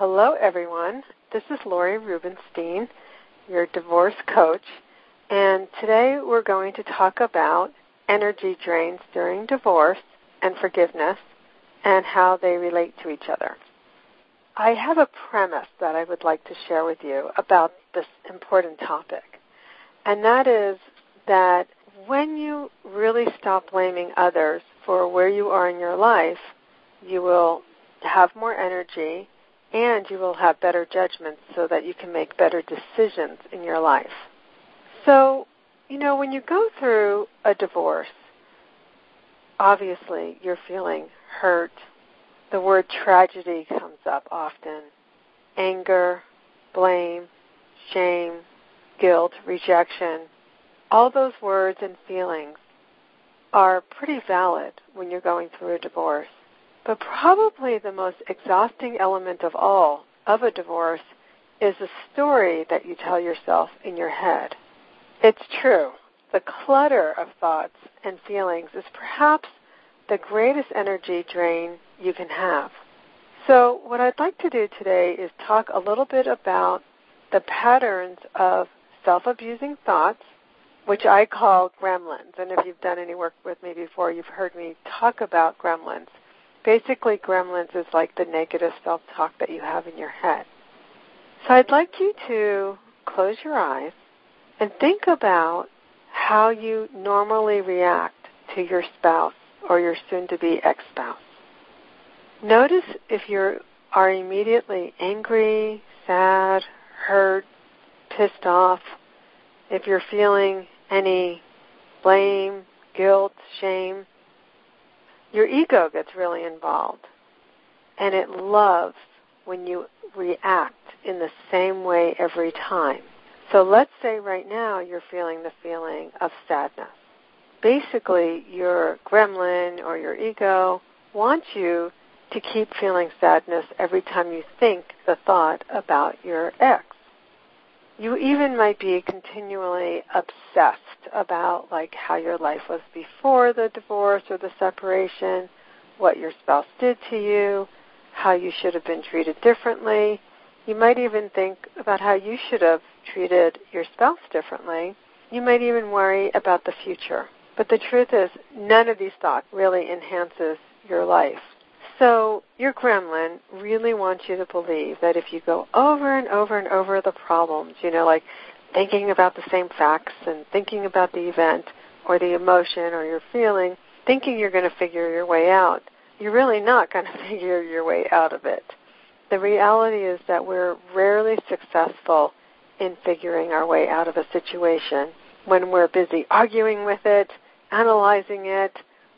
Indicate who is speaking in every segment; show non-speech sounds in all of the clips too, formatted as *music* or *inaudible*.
Speaker 1: hello everyone. This is Lori Rubenstein, your divorce coach, and today we're going to talk about energy drains during divorce and forgiveness and how they relate to each other. I have a premise that I would like to share with you about this important topic, and that is that when you really stop blaming others for where you are in your life, you will have more energy and you will have better judgment so that you can make better decisions in your life. So, you know, when you go through a divorce, obviously you're feeling hurt. The word tragedy comes up often. Anger, blame, shame, guilt, rejection. All those words and feelings are pretty valid when you're going through a divorce. But probably the most exhausting element of all of a divorce is the story that you tell yourself in your head. It's true. The clutter of thoughts and feelings is perhaps the greatest energy drain you can have. So, what I'd like to do today is talk a little bit about the patterns of self abusing thoughts, which I call gremlins. And if you've done any work with me before, you've heard me talk about gremlins. Basically, gremlins is like the negative self talk that you have in your head. So, I'd like you to close your eyes and think about how you normally react to your spouse or your soon to be ex spouse. Notice if you are immediately angry, sad, hurt, pissed off, if you're feeling any blame, guilt, shame, your ego gets really involved. And it loves when you react in the same way every time. So let's say right now you're feeling the feeling of sadness. Basically, your gremlin or your ego wants you to keep feeling sadness every time you think the thought about your ex. You even might be continually obsessed about like how your life was before the divorce or the separation, what your spouse did to you, how you should have been treated differently, you might even think about how you should have treated your spouse differently. You might even worry about the future. But the truth is, none of these thoughts really enhances your life. So your gremlin really wants you to believe that if you go over and over and over the problems, you know, like thinking about the same facts and thinking about the event or the emotion or your feeling, thinking you're going to figure your way out, you're really not going *laughs* to figure your way out of it. The reality is that we're rarely successful in figuring our way out of a situation when we're busy arguing with it, analyzing it,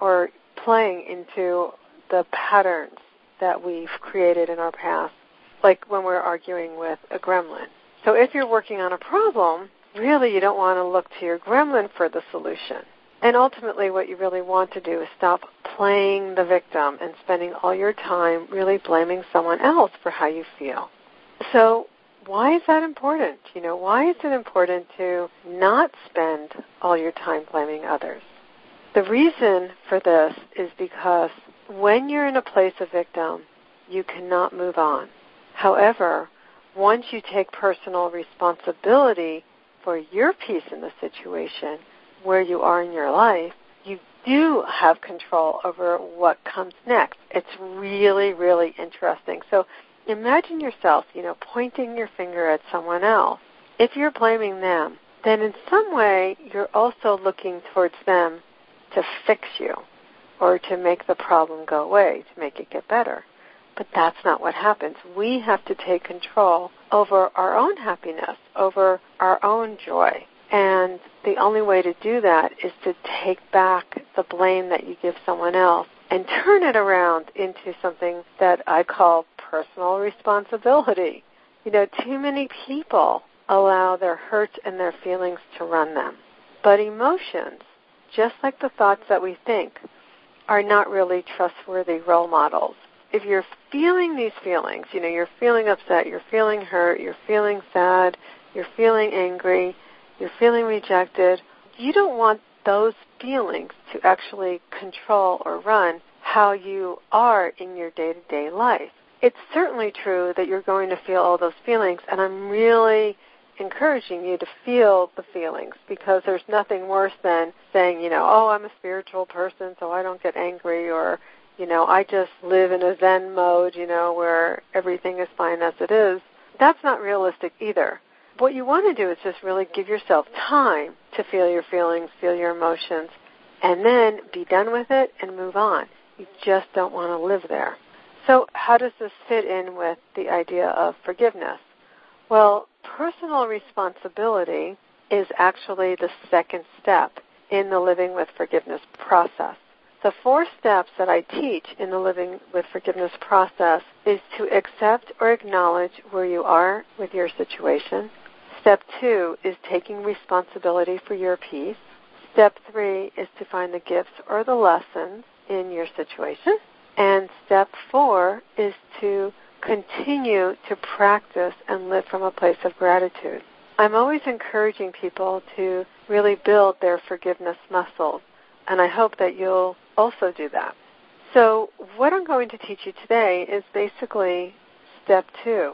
Speaker 1: or playing into the patterns that we've created in our past, like when we're arguing with a gremlin. So if you're working on a problem, really you don't want to look to your gremlin for the solution. And ultimately, what you really want to do is stop playing the victim and spending all your time really blaming someone else for how you feel. So, why is that important? You know, why is it important to not spend all your time blaming others? The reason for this is because when you're in a place of victim, you cannot move on. However, once you take personal responsibility for your piece in the situation, where you are in your life, you do have control over what comes next. It's really, really interesting. So imagine yourself, you know, pointing your finger at someone else. If you're blaming them, then in some way you're also looking towards them to fix you or to make the problem go away, to make it get better. But that's not what happens. We have to take control over our own happiness, over our own joy. And the only way to do that is to take back the blame that you give someone else and turn it around into something that I call personal responsibility. You know, too many people allow their hurts and their feelings to run them. But emotions, just like the thoughts that we think, are not really trustworthy role models. If you're feeling these feelings, you know, you're feeling upset, you're feeling hurt, you're feeling sad, you're feeling angry, you're feeling rejected, you don't want those feelings to actually control or run how you are in your day to day life. it's certainly true that you're going to feel all those feelings, and I'm really encouraging you to feel the feelings because there's nothing worse than saying, you know, oh, I'm a spiritual person, so I don't get angry, or, you know, I just live in a Zen mode, you know, where everything is fine as it is. That's not realistic either. What you want to do is just really give yourself time to feel your feelings, feel your emotions, and then be done with it and move on. You just don't want to live there. So, how does this fit in with the idea of forgiveness? Well, personal responsibility is actually the second step in the living with forgiveness process. The four steps that I teach in the living with forgiveness process is to accept or acknowledge where you are with your situation. Step two is taking responsibility for your piece. Step three is to find the gifts or the lessons in your situation. And step four is to continue to practice and live from a place of gratitude. I'm always encouraging people to really build their forgiveness muscles, and I hope that you'll also do that. So, what I'm going to teach you today is basically step two,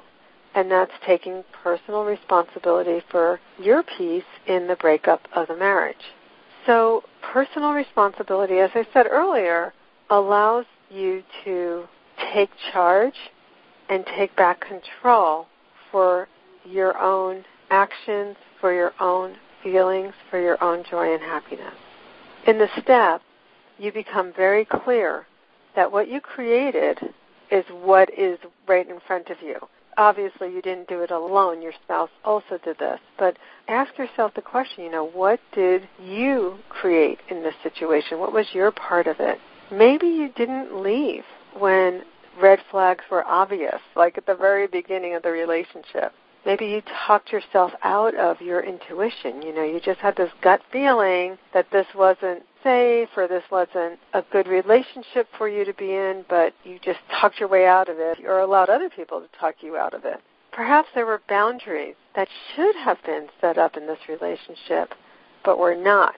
Speaker 1: and that's taking personal responsibility for your piece in the breakup of the marriage. So, personal responsibility, as I said earlier, allows you to take charge and take back control for your own actions, for your own feelings, for your own joy and happiness. In the step, you become very clear that what you created is what is right in front of you. Obviously, you didn't do it alone. Your spouse also did this. But ask yourself the question, you know, what did you create in this situation? What was your part of it? Maybe you didn't leave when red flags were obvious, like at the very beginning of the relationship. Maybe you talked yourself out of your intuition. You know, you just had this gut feeling that this wasn't safe or this wasn't a good relationship for you to be in, but you just talked your way out of it or allowed other people to talk you out of it. Perhaps there were boundaries that should have been set up in this relationship, but were not.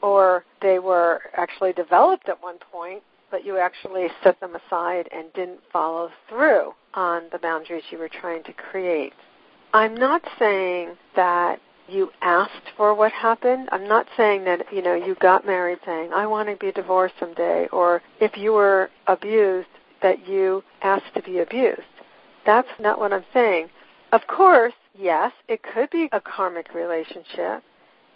Speaker 1: Or they were actually developed at one point, but you actually set them aside and didn't follow through on the boundaries you were trying to create. I'm not saying that you asked for what happened. I'm not saying that, you know, you got married saying, I want to be divorced someday, or if you were abused, that you asked to be abused. That's not what I'm saying. Of course, yes, it could be a karmic relationship,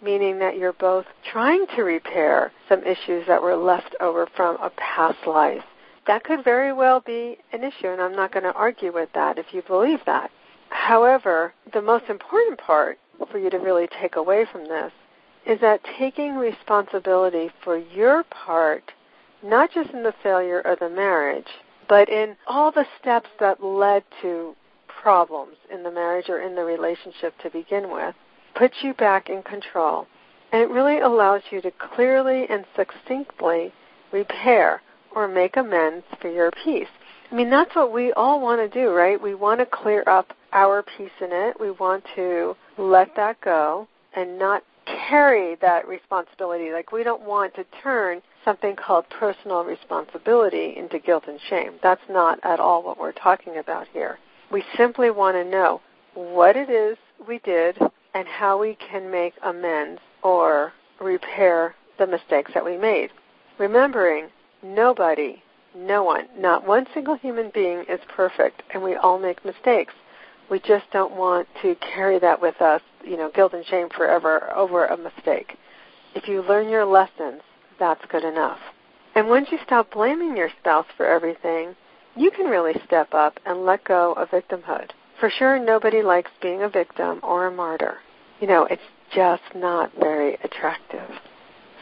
Speaker 1: meaning that you're both trying to repair some issues that were left over from a past life. That could very well be an issue, and I'm not going to argue with that if you believe that. However, the most important part for you to really take away from this is that taking responsibility for your part, not just in the failure of the marriage, but in all the steps that led to problems in the marriage or in the relationship to begin with, puts you back in control. And it really allows you to clearly and succinctly repair or make amends for your piece. I mean, that's what we all want to do, right? We want to clear up our piece in it. We want to let that go and not carry that responsibility. Like, we don't want to turn something called personal responsibility into guilt and shame. That's not at all what we're talking about here. We simply want to know what it is we did and how we can make amends or repair the mistakes that we made. Remembering nobody, no one, not one single human being is perfect and we all make mistakes. We just don't want to carry that with us, you know, guilt and shame forever over a mistake. If you learn your lessons, that's good enough. And once you stop blaming your spouse for everything, you can really step up and let go of victimhood. For sure, nobody likes being a victim or a martyr. You know, it's just not very attractive.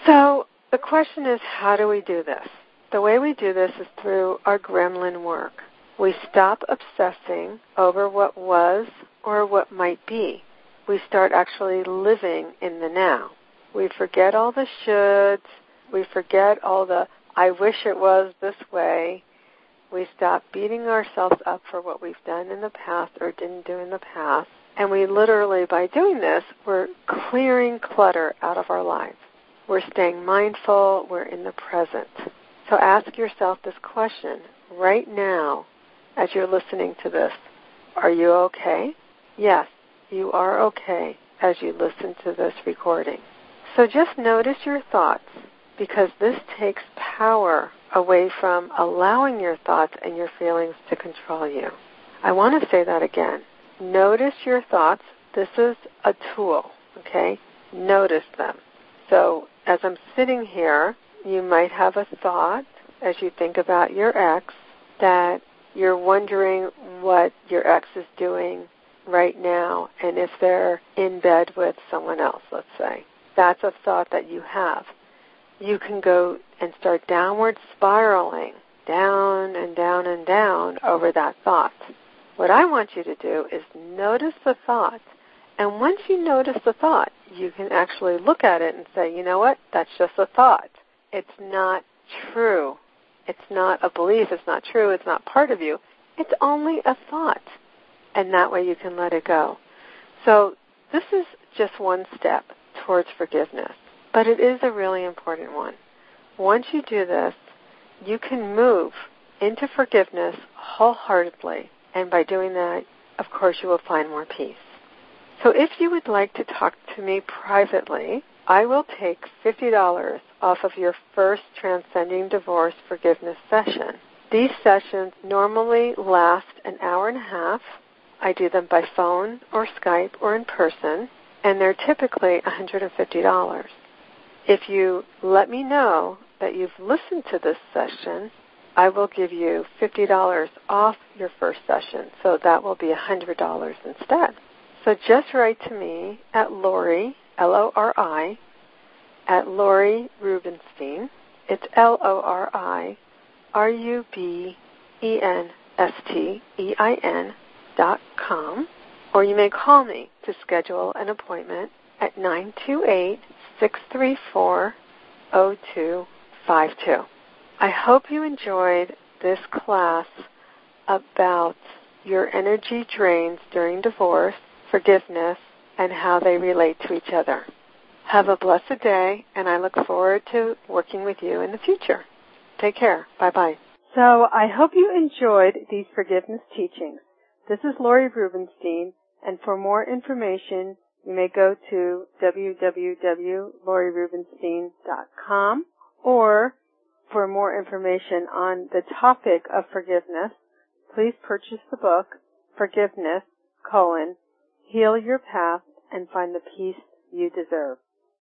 Speaker 1: So the question is, how do we do this? The way we do this is through our gremlin work. We stop obsessing over what was or what might be. We start actually living in the now. We forget all the shoulds. We forget all the I wish it was this way. We stop beating ourselves up for what we've done in the past or didn't do in the past. And we literally, by doing this, we're clearing clutter out of our lives. We're staying mindful. We're in the present. So ask yourself this question right now as you're listening to this. Are you okay? Yes, you are okay as you listen to this recording. So just notice your thoughts because this takes power away from allowing your thoughts and your feelings to control you. I want to say that again. Notice your thoughts. This is a tool, okay? Notice them. So as I'm sitting here, you might have a thought as you think about your ex that you're wondering what your ex is doing right now and if they're in bed with someone else, let's say. That's a thought that you have. You can go and start downward spiraling down and down and down over that thought. What I want you to do is notice the thought. And once you notice the thought, you can actually look at it and say, you know what? That's just a thought. It's not true. It's not a belief. It's not true. It's not part of you. It's only a thought and that way you can let it go. So this is just one step towards forgiveness, but it is a really important one. Once you do this, you can move into forgiveness wholeheartedly, and by doing that, of course, you will find more peace. So if you would like to talk to me privately, I will take $50 off of your first Transcending Divorce Forgiveness session. These sessions normally last an hour and a half I do them by phone or Skype or in person, and they're typically $150. If you let me know that you've listened to this session, I will give you $50 off your first session, so that will be $100 instead. So just write to me at Lori, L-O-R-I, at Lori Rubenstein. It's L-O-R-I, R-U-B-E-N-S-T-E-I-N dot com, or you may call me to schedule an appointment at 928 634 0252. I hope you enjoyed this class about your energy drains during divorce, forgiveness, and how they relate to each other. Have a blessed day, and I look forward to working with you in the future. Take care. Bye bye. So I hope you enjoyed these forgiveness teachings. This is Lori Rubenstein, and for more information, you may go to www.lorirubenstein.com or for more information on the topic of forgiveness, please purchase the book, Forgiveness, colon, Heal Your Past and Find the Peace You Deserve.